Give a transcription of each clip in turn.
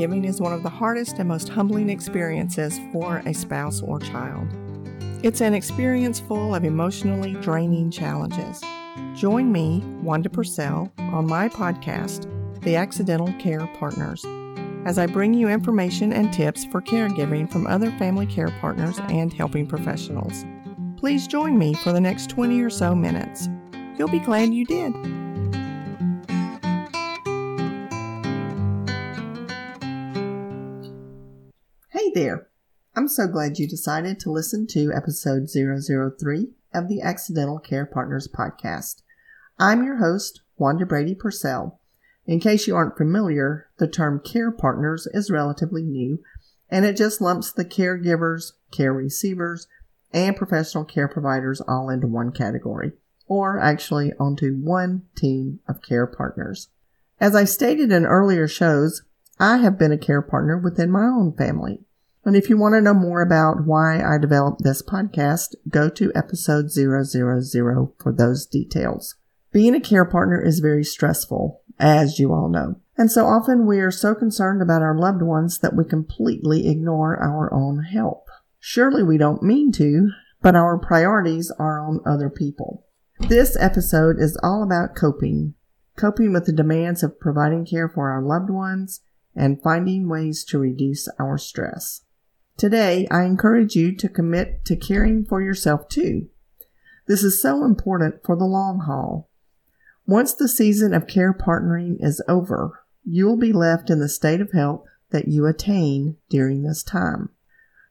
Caregiving is one of the hardest and most humbling experiences for a spouse or child. It's an experience full of emotionally draining challenges. Join me, Wanda Purcell, on my podcast, The Accidental Care Partners, as I bring you information and tips for caregiving from other family care partners and helping professionals. Please join me for the next 20 or so minutes. You'll be glad you did. Hey there. I'm so glad you decided to listen to episode 003 of the Accidental Care Partners podcast. I'm your host, Wanda Brady Purcell. In case you aren't familiar, the term care partners is relatively new and it just lumps the caregivers, care receivers, and professional care providers all into one category, or actually onto one team of care partners. As I stated in earlier shows, I have been a care partner within my own family. And if you want to know more about why I developed this podcast, go to episode 000 for those details. Being a care partner is very stressful, as you all know. And so often we are so concerned about our loved ones that we completely ignore our own health. Surely we don't mean to, but our priorities are on other people. This episode is all about coping, coping with the demands of providing care for our loved ones and finding ways to reduce our stress. Today, I encourage you to commit to caring for yourself too. This is so important for the long haul. Once the season of care partnering is over, you will be left in the state of health that you attain during this time.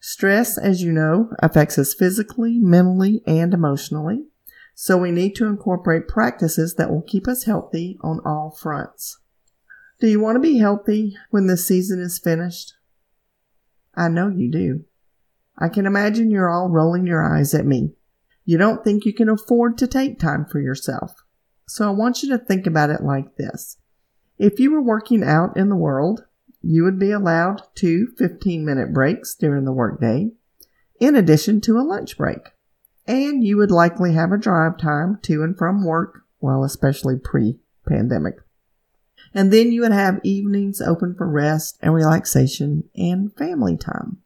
Stress, as you know, affects us physically, mentally, and emotionally. So we need to incorporate practices that will keep us healthy on all fronts. Do you want to be healthy when the season is finished? I know you do. I can imagine you're all rolling your eyes at me. You don't think you can afford to take time for yourself. So I want you to think about it like this. If you were working out in the world, you would be allowed two 15 minute breaks during the workday, in addition to a lunch break. And you would likely have a drive time to and from work, well, especially pre pandemic. And then you would have evenings open for rest and relaxation and family time.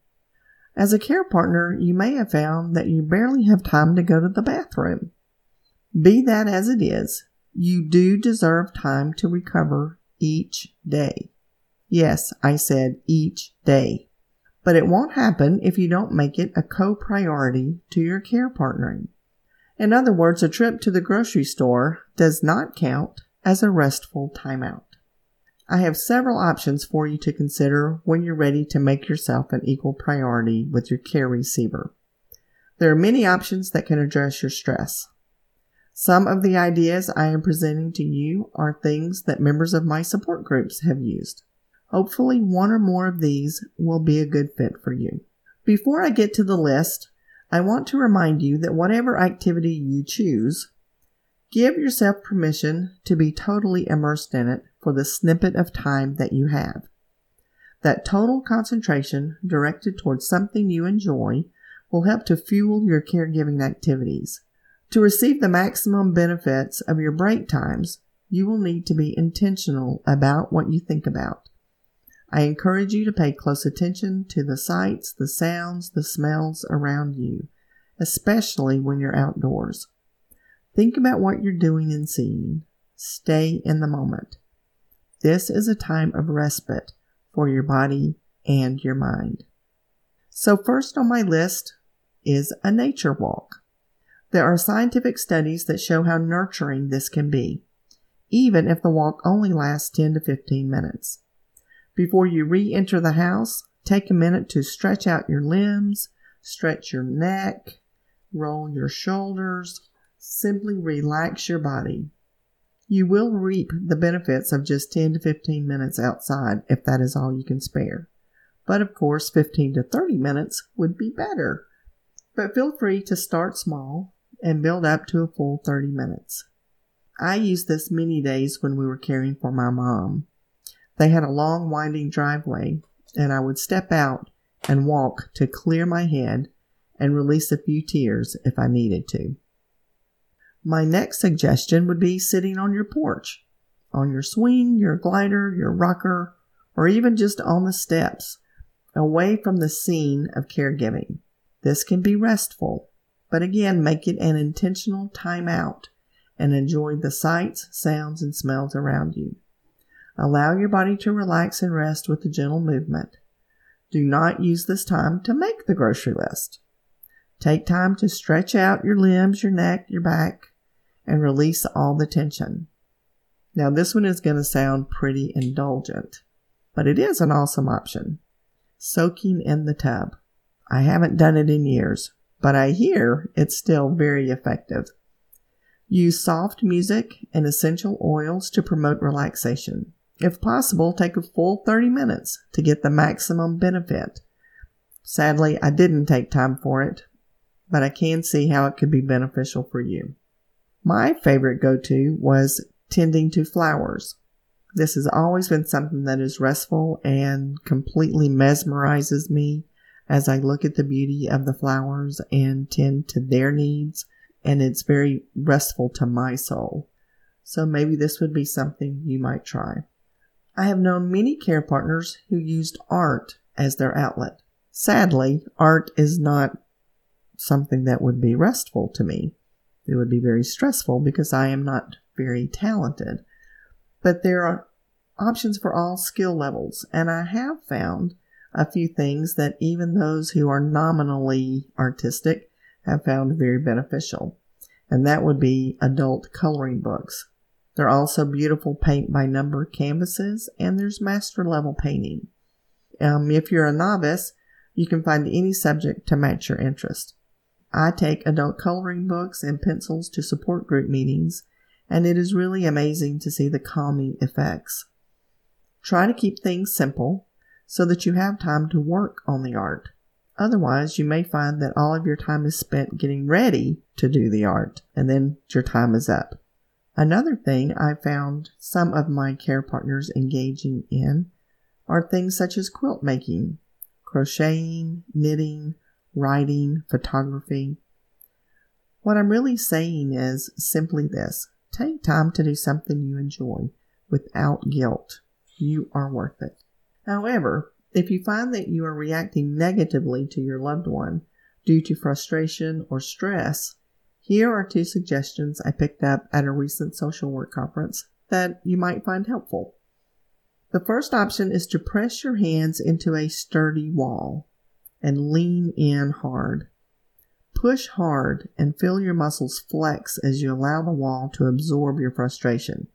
As a care partner, you may have found that you barely have time to go to the bathroom. Be that as it is, you do deserve time to recover each day. Yes, I said each day. But it won't happen if you don't make it a co-priority to your care partnering. In other words, a trip to the grocery store does not count as a restful timeout. I have several options for you to consider when you're ready to make yourself an equal priority with your care receiver. There are many options that can address your stress. Some of the ideas I am presenting to you are things that members of my support groups have used. Hopefully, one or more of these will be a good fit for you. Before I get to the list, I want to remind you that whatever activity you choose, give yourself permission to be totally immersed in it for the snippet of time that you have. That total concentration directed towards something you enjoy will help to fuel your caregiving activities. To receive the maximum benefits of your break times, you will need to be intentional about what you think about. I encourage you to pay close attention to the sights, the sounds, the smells around you, especially when you're outdoors. Think about what you're doing and seeing. Stay in the moment. This is a time of respite for your body and your mind. So, first on my list is a nature walk. There are scientific studies that show how nurturing this can be, even if the walk only lasts 10 to 15 minutes. Before you re enter the house, take a minute to stretch out your limbs, stretch your neck, roll your shoulders, simply relax your body. You will reap the benefits of just 10 to 15 minutes outside if that is all you can spare. But of course, 15 to 30 minutes would be better. But feel free to start small and build up to a full 30 minutes. I used this many days when we were caring for my mom. They had a long winding driveway, and I would step out and walk to clear my head and release a few tears if I needed to. My next suggestion would be sitting on your porch, on your swing, your glider, your rocker, or even just on the steps, away from the scene of caregiving. This can be restful, but again, make it an intentional time out and enjoy the sights, sounds, and smells around you. Allow your body to relax and rest with a gentle movement. Do not use this time to make the grocery list. Take time to stretch out your limbs, your neck, your back, and release all the tension. Now, this one is going to sound pretty indulgent, but it is an awesome option. Soaking in the tub. I haven't done it in years, but I hear it's still very effective. Use soft music and essential oils to promote relaxation. If possible, take a full 30 minutes to get the maximum benefit. Sadly, I didn't take time for it, but I can see how it could be beneficial for you. My favorite go to was tending to flowers. This has always been something that is restful and completely mesmerizes me as I look at the beauty of the flowers and tend to their needs, and it's very restful to my soul. So maybe this would be something you might try. I have known many care partners who used art as their outlet. Sadly, art is not something that would be restful to me. It would be very stressful because I am not very talented. But there are options for all skill levels, and I have found a few things that even those who are nominally artistic have found very beneficial, and that would be adult coloring books. There are also beautiful paint by number canvases, and there's master level painting. Um, if you're a novice, you can find any subject to match your interest. I take adult coloring books and pencils to support group meetings, and it is really amazing to see the calming effects. Try to keep things simple so that you have time to work on the art. Otherwise, you may find that all of your time is spent getting ready to do the art, and then your time is up. Another thing I found some of my care partners engaging in are things such as quilt making, crocheting, knitting, writing, photography. What I'm really saying is simply this take time to do something you enjoy without guilt. You are worth it. However, if you find that you are reacting negatively to your loved one due to frustration or stress, here are two suggestions I picked up at a recent social work conference that you might find helpful. The first option is to press your hands into a sturdy wall and lean in hard. Push hard and feel your muscles flex as you allow the wall to absorb your frustration.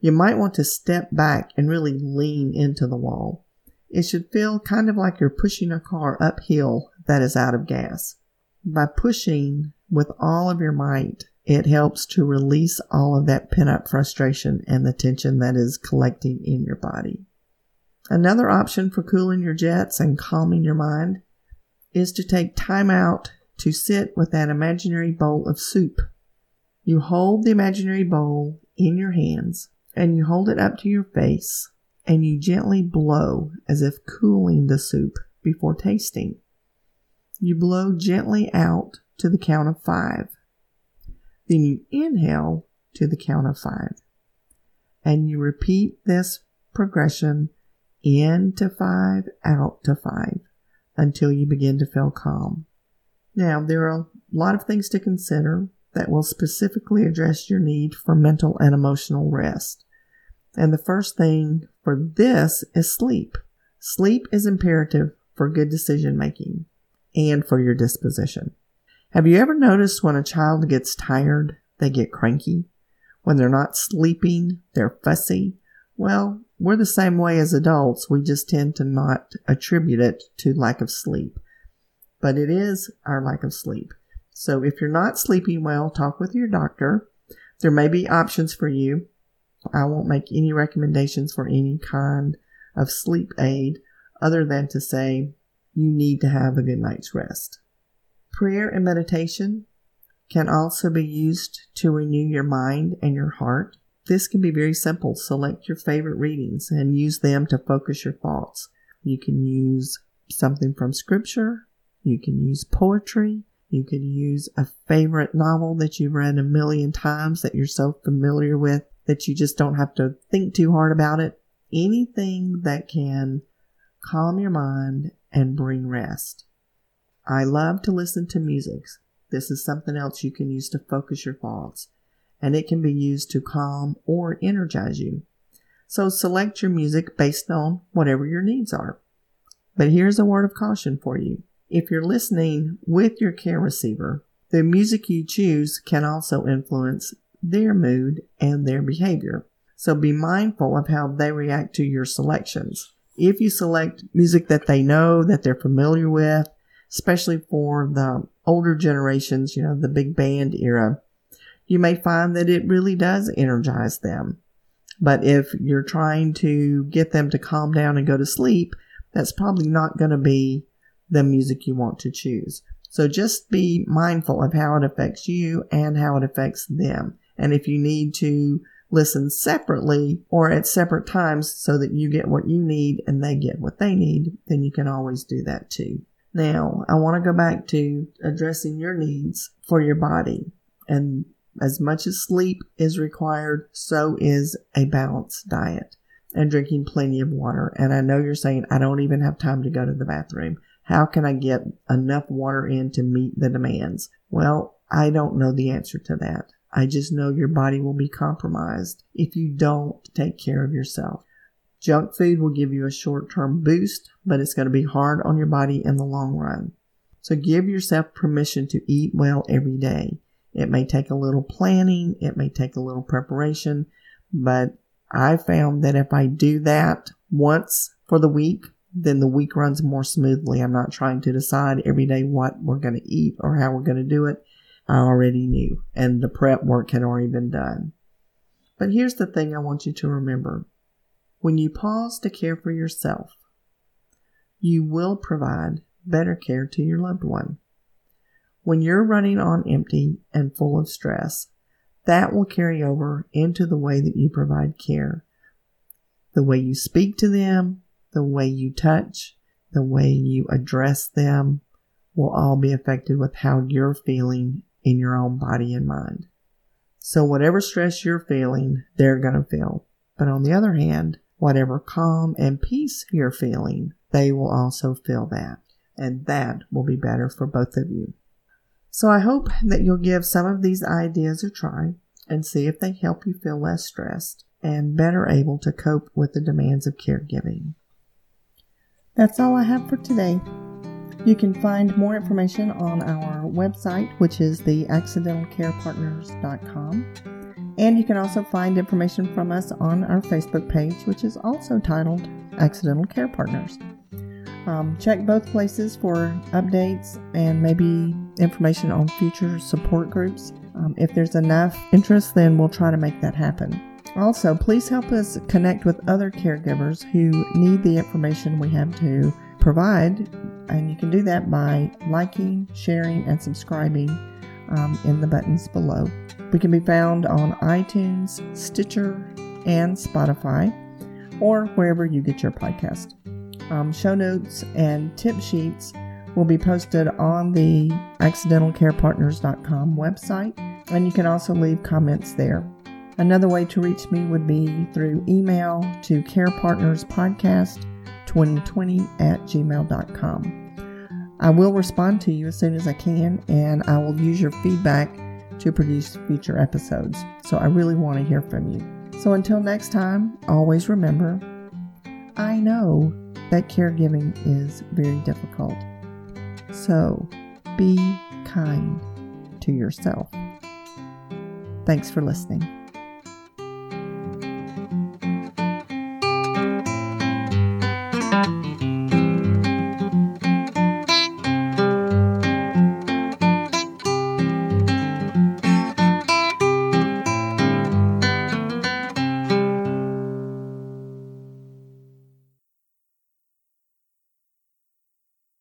You might want to step back and really lean into the wall. It should feel kind of like you're pushing a car uphill that is out of gas. By pushing with all of your might, it helps to release all of that pent up frustration and the tension that is collecting in your body. Another option for cooling your jets and calming your mind is to take time out to sit with that imaginary bowl of soup. You hold the imaginary bowl in your hands and you hold it up to your face and you gently blow as if cooling the soup before tasting. You blow gently out to the count of five. Then you inhale to the count of five. And you repeat this progression in to five, out to five until you begin to feel calm. Now, there are a lot of things to consider that will specifically address your need for mental and emotional rest. And the first thing for this is sleep. Sleep is imperative for good decision making and for your disposition. Have you ever noticed when a child gets tired, they get cranky? When they're not sleeping, they're fussy? Well, we're the same way as adults. We just tend to not attribute it to lack of sleep. But it is our lack of sleep. So if you're not sleeping well, talk with your doctor. There may be options for you. I won't make any recommendations for any kind of sleep aid other than to say you need to have a good night's rest. Prayer and meditation can also be used to renew your mind and your heart. This can be very simple. Select your favorite readings and use them to focus your thoughts. You can use something from scripture. You can use poetry. You can use a favorite novel that you've read a million times that you're so familiar with that you just don't have to think too hard about it. anything that can calm your mind and bring rest. I love to listen to music. This is something else you can use to focus your thoughts, and it can be used to calm or energize you. So select your music based on whatever your needs are. But here's a word of caution for you. If you're listening with your care receiver, the music you choose can also influence their mood and their behavior. So be mindful of how they react to your selections. If you select music that they know, that they're familiar with, especially for the older generations, you know, the big band era, you may find that it really does energize them. But if you're trying to get them to calm down and go to sleep, that's probably not going to be the music you want to choose. So just be mindful of how it affects you and how it affects them. And if you need to listen separately or at separate times so that you get what you need and they get what they need, then you can always do that too. Now, I want to go back to addressing your needs for your body. And as much as sleep is required, so is a balanced diet and drinking plenty of water. And I know you're saying, I don't even have time to go to the bathroom. How can I get enough water in to meet the demands? Well, I don't know the answer to that. I just know your body will be compromised if you don't take care of yourself. Junk food will give you a short term boost, but it's going to be hard on your body in the long run. So give yourself permission to eat well every day. It may take a little planning, it may take a little preparation, but I found that if I do that once for the week, then the week runs more smoothly. I'm not trying to decide every day what we're going to eat or how we're going to do it. I already knew, and the prep work had already been done. But here's the thing I want you to remember when you pause to care for yourself, you will provide better care to your loved one. When you're running on empty and full of stress, that will carry over into the way that you provide care. The way you speak to them, the way you touch, the way you address them will all be affected with how you're feeling in your own body and mind. So whatever stress you're feeling, they're going to feel. But on the other hand, whatever calm and peace you're feeling, they will also feel that. And that will be better for both of you. So I hope that you'll give some of these ideas a try and see if they help you feel less stressed and better able to cope with the demands of caregiving. That's all I have for today. You can find more information on our website, which is theaccidentalcarepartners.com. And you can also find information from us on our Facebook page, which is also titled Accidental Care Partners. Um, check both places for updates and maybe information on future support groups. Um, if there's enough interest, then we'll try to make that happen. Also, please help us connect with other caregivers who need the information we have to provide, and you can do that by liking, sharing, and subscribing um, in the buttons below. We can be found on iTunes, Stitcher, and Spotify, or wherever you get your podcast. Um, show notes and tip sheets will be posted on the accidentalcarepartners.com website, and you can also leave comments there. Another way to reach me would be through email to carepartnerspodcast2020 at gmail.com. I will respond to you as soon as I can, and I will use your feedback to produce future episodes. So I really want to hear from you. So until next time, always remember I know that caregiving is very difficult. So be kind to yourself. Thanks for listening.